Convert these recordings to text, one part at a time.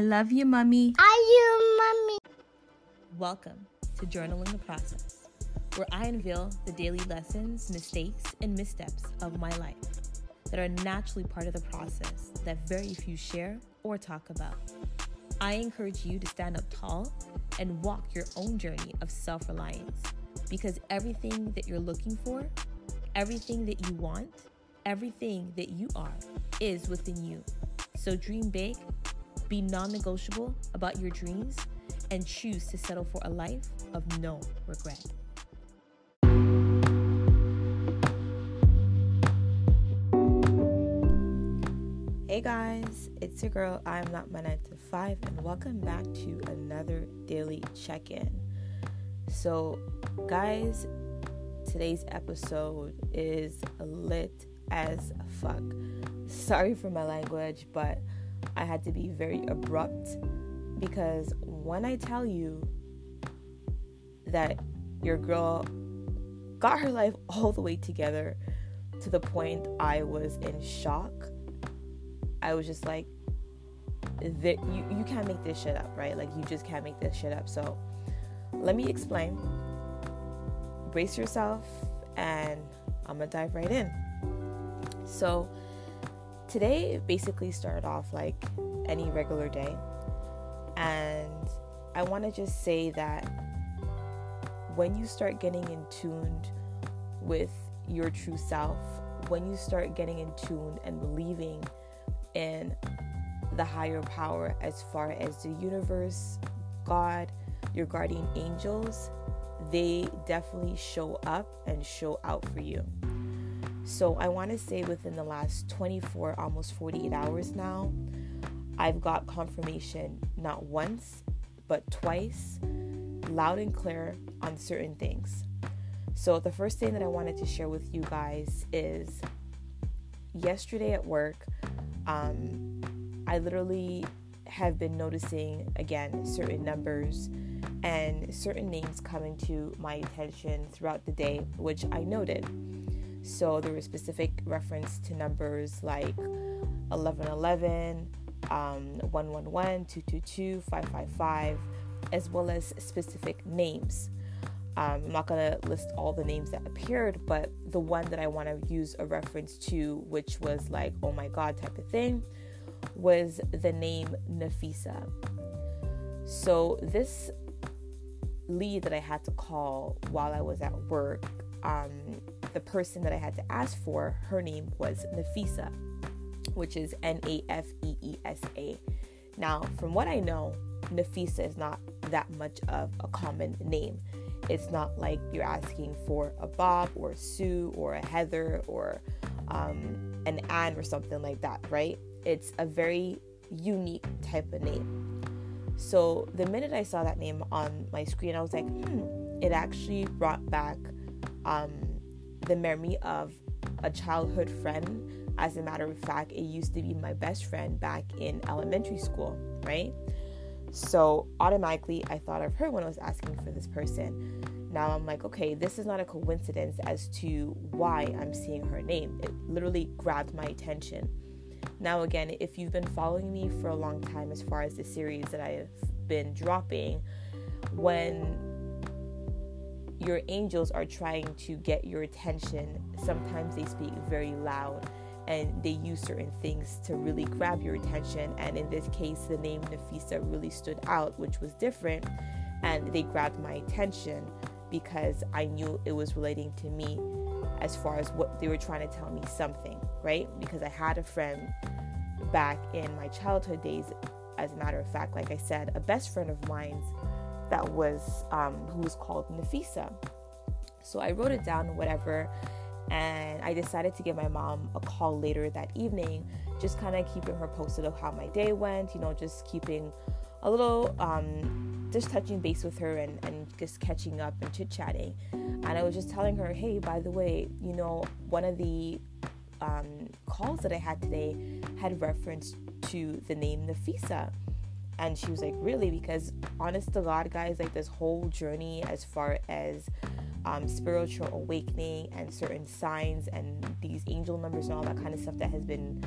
I love you, Mummy. I you, Mummy. Welcome to Journaling the Process, where I unveil the daily lessons, mistakes, and missteps of my life that are naturally part of the process that very few share or talk about. I encourage you to stand up tall and walk your own journey of self reliance because everything that you're looking for, everything that you want, everything that you are is within you. So dream big, be non negotiable about your dreams, and choose to settle for a life of no regret. Hey guys, it's your girl, I'm not my 9 to 5, and welcome back to another daily check in. So, guys, today's episode is lit as fuck. Sorry for my language, but I had to be very abrupt because when I tell you that your girl got her life all the way together to the point I was in shock, I was just like, you, you can't make this shit up, right? Like, you just can't make this shit up. So, let me explain. Brace yourself, and I'm gonna dive right in. So, today basically started off like any regular day, and I want to just say that when you start getting in tuned with your true self, when you start getting in tune and believing in the higher power as far as the universe, God, your guardian angels, they definitely show up and show out for you. So I want to say within the last 24, almost 48 hours now, I've got confirmation not once, but twice, loud and clear on certain things. So the first thing that I wanted to share with you guys is yesterday at work, um, I literally have been noticing again certain numbers and certain names coming to my attention throughout the day, which I noted. So there was specific reference to numbers like 1111, um, 111, 222, 555, as well as specific names. Um, I'm not going to list all the names that appeared, but the one that I want to use a reference to, which was like, oh my God type of thing, was the name Nafeesa. So this lead that I had to call while I was at work, um, the person that I had to ask for, her name was Nafeesa, which is N A F E E S A. Now, from what I know, Nafeesa is not that much of a common name. It's not like you're asking for a Bob or a Sue or a Heather or um, an Anne or something like that, right? It's a very unique type of name. So the minute I saw that name on my screen, I was like, hmm, it actually brought back um, the memory of a childhood friend. As a matter of fact, it used to be my best friend back in elementary school, right? So automatically, I thought of her when I was asking for this person. Now I'm like, okay, this is not a coincidence as to why I'm seeing her name. It literally grabbed my attention. Now, again, if you've been following me for a long time as far as the series that I have been dropping, when your angels are trying to get your attention, sometimes they speak very loud and they use certain things to really grab your attention. And in this case, the name Nafisa really stood out, which was different, and they grabbed my attention because I knew it was relating to me as far as what they were trying to tell me something, right? Because I had a friend back in my childhood days, as a matter of fact, like I said, a best friend of mine that was um, who was called Nafisa. So I wrote it down, whatever, and I decided to give my mom a call later that evening, just kind of keeping her posted of how my day went, you know, just keeping a little, um, just touching base with her and, and just catching up and chit chatting. And I was just telling her, hey, by the way, you know, one of the um, calls that I had today had reference to the name Nafisa. And she was like, Really? Because honest to God, guys, like this whole journey as far as um, spiritual awakening and certain signs and these angel numbers and all that kind of stuff that has been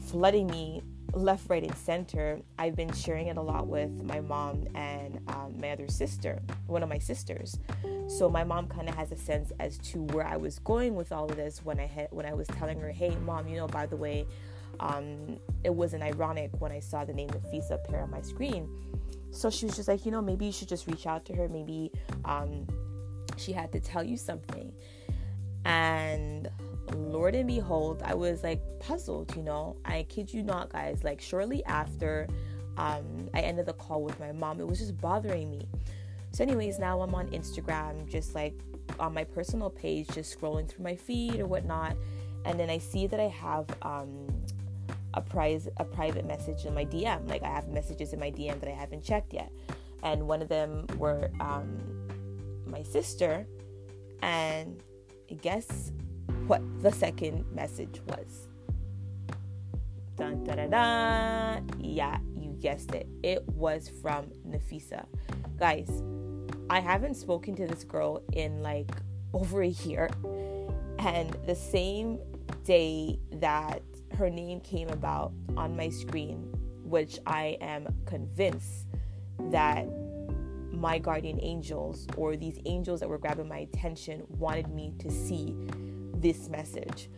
flooding me left, right, and center. I've been sharing it a lot with my mom and um, my other sister, one of my sisters. So my mom kind of has a sense as to where I was going with all of this when I had when I was telling her, "Hey, mom, you know, by the way, um, it wasn't ironic when I saw the name Nafisa appear on my screen." So she was just like, you know, maybe you should just reach out to her. Maybe um, she had to tell you something. And Lord and behold, I was like puzzled, you know. I kid you not, guys. Like, shortly after um, I ended the call with my mom, it was just bothering me. So, anyways, now I'm on Instagram, just like on my personal page, just scrolling through my feed or whatnot. And then I see that I have um, a prize a private message in my DM. Like I have messages in my DM that I haven't checked yet. And one of them were um, my sister and guess what the second message was. Dun da da da. Yeah, you guessed it. It was from Nafisa. Guys, I haven't spoken to this girl in like over a year. And the same day that her name came about on my screen, which I am convinced that my guardian angels or these angels that were grabbing my attention wanted me to see this message.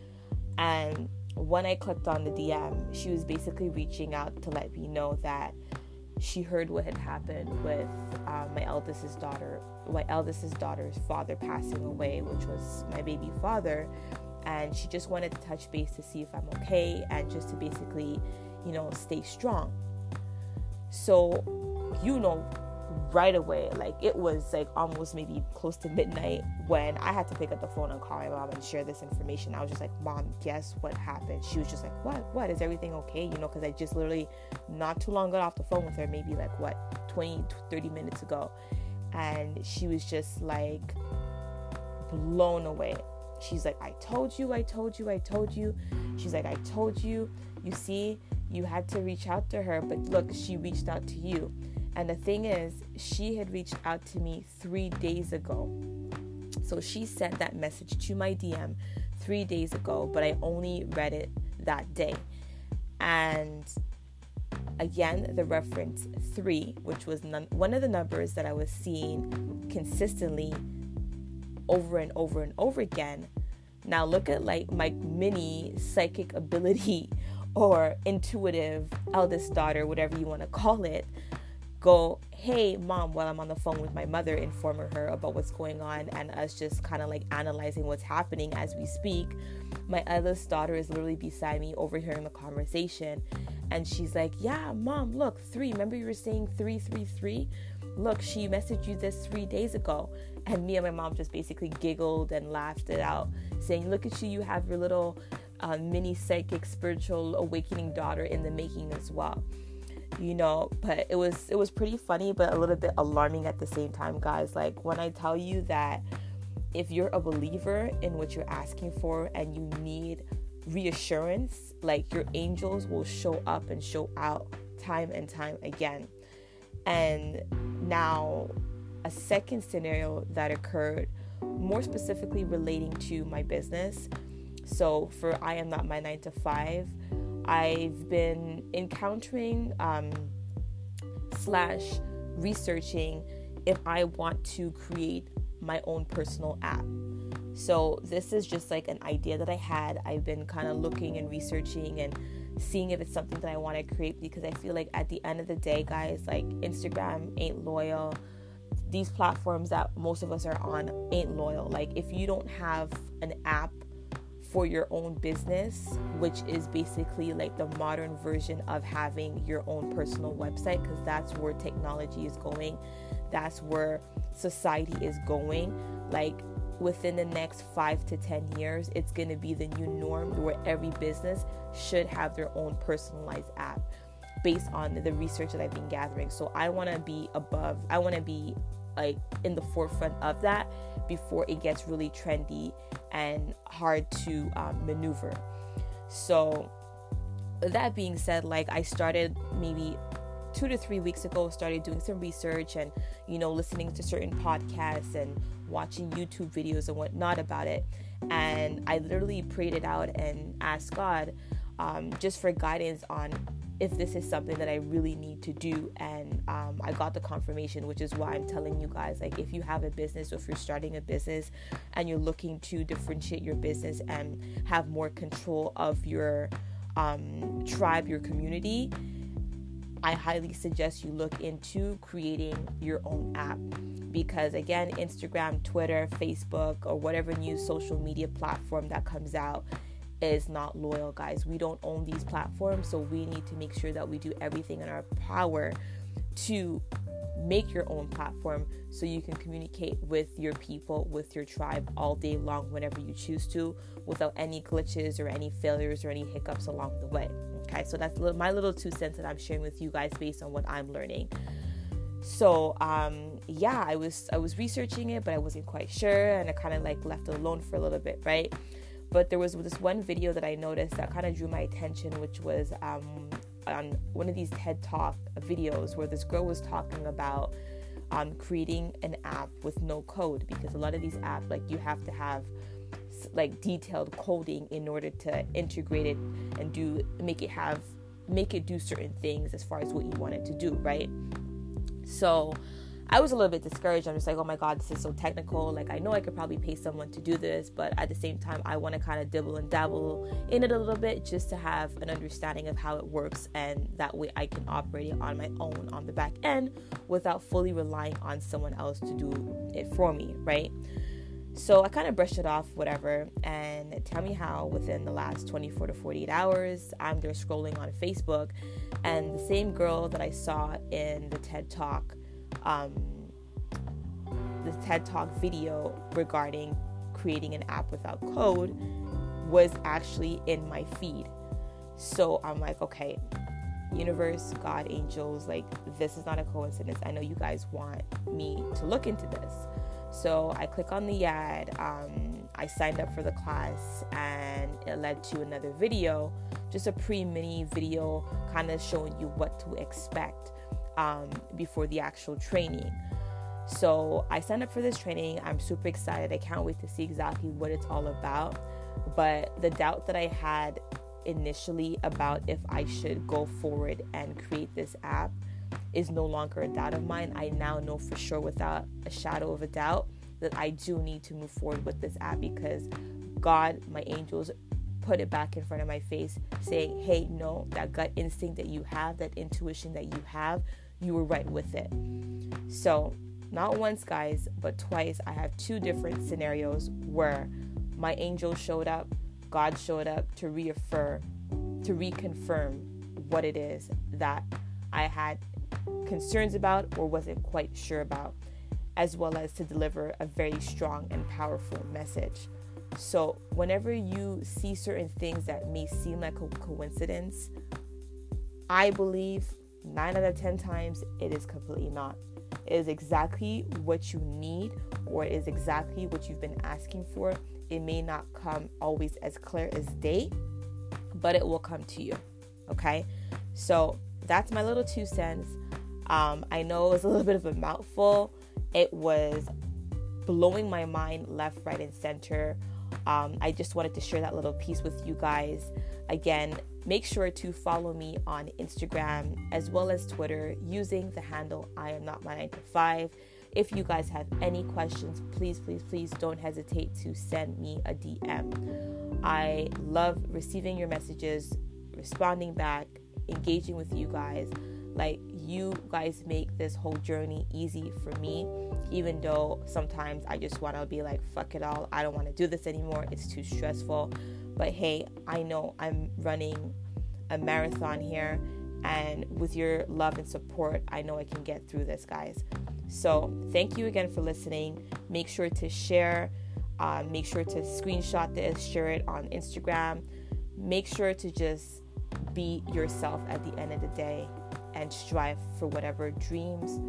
And when I clicked on the DM, she was basically reaching out to let me know that she heard what had happened with um, my eldest's daughter, my eldest's daughter's father passing away, which was my baby father, and she just wanted to touch base to see if I'm okay and just to basically, you know, stay strong. So, you know, right away. Like it was like almost maybe close to midnight when I had to pick up the phone and call my mom and share this information. I was just like, "Mom, guess what happened?" She was just like, "What? What? Is everything okay?" You know, because I just literally not too long got off the phone with her, maybe like what 20, 30 minutes ago, and she was just like blown away. She's like, "I told you, I told you, I told you." She's like, "I told you. You see." You had to reach out to her, but look, she reached out to you and the thing is, she had reached out to me three days ago. So she sent that message to my DM three days ago, but I only read it that day. And again, the reference three, which was none, one of the numbers that I was seeing consistently over and over and over again. Now look at like my mini psychic ability or intuitive eldest daughter, whatever you want to call it go, hey, mom, while I'm on the phone with my mother, informing her about what's going on and us just kind of like analyzing what's happening as we speak. My eldest daughter is literally beside me overhearing the conversation. And she's like, yeah, mom, look, three. Remember you were saying three, three, three? Look, she messaged you this three days ago. And me and my mom just basically giggled and laughed it out, saying, look at you, you have your little uh, mini psychic spiritual awakening daughter in the making as well. You know but it was it was pretty funny but a little bit alarming at the same time guys. Like when i tell you that if you're a believer in what you're asking for and you need reassurance like your angels will show up and show out time and time again. And now a second scenario that occurred more specifically relating to my business so for i am not my 9 to 5 I've been encountering um, slash researching if I want to create my own personal app. So this is just like an idea that I had. I've been kind of looking and researching and seeing if it's something that I want to create because I feel like at the end of the day, guys, like Instagram ain't loyal. These platforms that most of us are on ain't loyal. Like if you don't have an app for your own business, which is basically like the modern version of having your own personal website, because that's where technology is going. That's where society is going. Like within the next five to 10 years, it's going to be the new norm where every business should have their own personalized app based on the research that I've been gathering. So I want to be above, I want to be like in the forefront of that before it gets really trendy and hard to um, maneuver. So, that being said, like I started maybe two to three weeks ago, started doing some research and you know listening to certain podcasts and watching YouTube videos and whatnot about it. And I literally prayed it out and asked God um, just for guidance on if this is something that I really need to do. And um, I got the confirmation, which is why I'm telling you guys like, if you have a business or if you're starting a business and you're looking to differentiate your business and have more control of your um, tribe, your community, I highly suggest you look into creating your own app because again Instagram, Twitter, Facebook or whatever new social media platform that comes out is not loyal, guys. We don't own these platforms, so we need to make sure that we do everything in our power to make your own platform so you can communicate with your people, with your tribe all day long whenever you choose to without any glitches or any failures or any hiccups along the way. Okay, so that's my little two cents that I'm sharing with you guys based on what I'm learning. So, um, yeah, I was I was researching it, but I wasn't quite sure, and I kind of like left it alone for a little bit, right? But there was this one video that I noticed that kind of drew my attention, which was um, on one of these TED Talk videos where this girl was talking about um, creating an app with no code because a lot of these apps, like you have to have like detailed coding in order to integrate it and do make it have make it do certain things as far as what you want it to do, right? So I was a little bit discouraged. I'm just like, oh my God, this is so technical. Like, I know I could probably pay someone to do this, but at the same time, I want to kind of dibble and dabble in it a little bit just to have an understanding of how it works. And that way I can operate it on my own on the back end without fully relying on someone else to do it for me, right? So I kind of brushed it off, whatever. And tell me how within the last 24 to 48 hours, I'm there scrolling on Facebook, and the same girl that I saw in the TED Talk um, the TED Talk video regarding creating an app without code was actually in my feed. So I'm like, okay, universe, God, angels, like this is not a coincidence. I know you guys want me to look into this. So I click on the ad. Um, I signed up for the class, and it led to another video, just a pre mini video, kind of showing you what to expect um, before the actual training. So I signed up for this training. I'm super excited. I can't wait to see exactly what it's all about. But the doubt that I had initially about if I should go forward and create this app is no longer a doubt of mine. I now know for sure, without a shadow of a doubt, that I do need to move forward with this app because God, my angels, put it back in front of my face saying, hey, no, that gut instinct that you have, that intuition that you have, you were right with it. So, not once, guys, but twice, I have two different scenarios where my angel showed up, God showed up to reaffirm, to reconfirm what it is that I had concerns about or wasn't quite sure about, as well as to deliver a very strong and powerful message. So, whenever you see certain things that may seem like a coincidence, I believe nine out of 10 times it is completely not. It is exactly what you need, or it is exactly what you've been asking for. It may not come always as clear as day, but it will come to you. Okay, so that's my little two cents. Um, I know it was a little bit of a mouthful. It was blowing my mind left, right, and center. Um, I just wanted to share that little piece with you guys. Again, make sure to follow me on Instagram as well as Twitter using the handle I am not my 9 to 5. If you guys have any questions, please, please, please don't hesitate to send me a DM. I love receiving your messages, responding back, engaging with you guys. Like, you guys make this whole journey easy for me, even though sometimes I just want to be like, fuck it all. I don't want to do this anymore. It's too stressful. But hey, I know I'm running a marathon here, and with your love and support, I know I can get through this, guys. So, thank you again for listening. Make sure to share, uh, make sure to screenshot this, share it on Instagram. Make sure to just be yourself at the end of the day and strive for whatever dreams,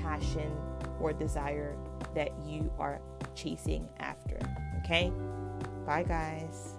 passion, or desire that you are chasing after. Okay? Bye, guys.